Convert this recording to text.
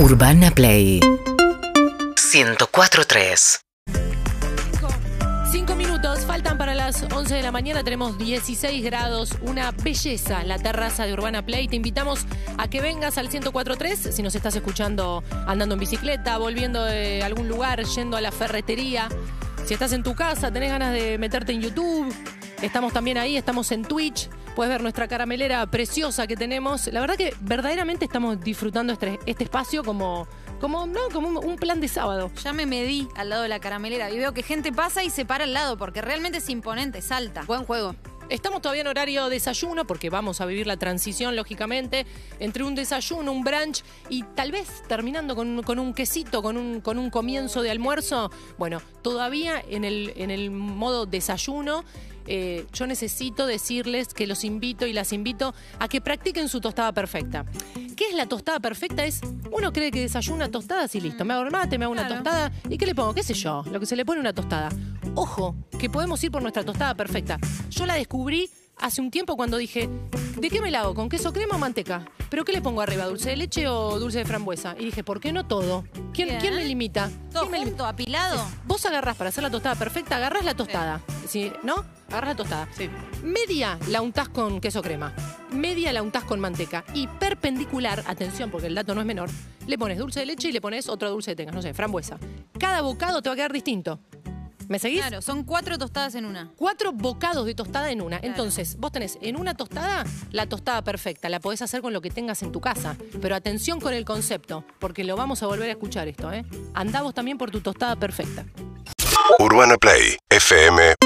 Urbana Play 104.3 Cinco minutos, faltan para las 11 de la mañana, tenemos 16 grados, una belleza la terraza de Urbana Play. Te invitamos a que vengas al 104.3 si nos estás escuchando andando en bicicleta, volviendo de algún lugar, yendo a la ferretería. Si estás en tu casa, tenés ganas de meterte en YouTube, estamos también ahí, estamos en Twitch. Puedes ver nuestra caramelera preciosa que tenemos. La verdad que verdaderamente estamos disfrutando este, este espacio como, como, no, como un- un plan de sábado. Ya me medí al lado de la caramelera y veo que gente pasa y se para al lado porque realmente es imponente, salta. Buen juego. Estamos todavía en horario desayuno porque vamos a vivir la transición, lógicamente, entre un desayuno, un brunch y tal vez terminando con, un quesito, con un, comienzo de almuerzo. Bueno, todavía en el, en el modo desayuno. eh, yo necesito decirles que los invito y las invito a que practiquen su tostada perfecta. ¿Qué es la tostada perfecta? Es, uno cree que desayuna tostadas y listo. Me hago el mate, me hago una Claro. tostada. ¿Y qué le pongo? ¿Qué sé yo? Lo que se le pone una tostada. Ojo, que podemos ir por nuestra tostada perfecta. Yo la descubrí hace un tiempo cuando dije, ¿de qué me la hago? ¿Con queso crema o manteca? ¿Pero qué le pongo arriba? ¿Dulce de leche o dulce de frambuesa? Y dije, ¿por qué no todo? ¿Quién. ¿quién me limita? Todo ¿Quién me apilado. Vos agarrás para hacer la tostada perfecta, agarrás la tostada. ¿Sí? ¿No? Agarrás la tostada. Media la untás con queso crema. Media la untás con manteca. Y perpendicular, atención porque el dato no es menor, le pones dulce de leche y le pones otro dulce que tengas, no sé, frambuesa. Cada bocado te va a quedar distinto. ¿Me seguís? Claro, son cuatro tostadas en una. Cuatro bocados de tostada en una. Entonces, vos tenés en una tostada la tostada perfecta. La podés hacer con lo que tengas en tu casa. Pero atención con el concepto, porque lo vamos a volver a escuchar esto, ¿eh? Andá vos también por tu tostada perfecta. Urbana Play fm.com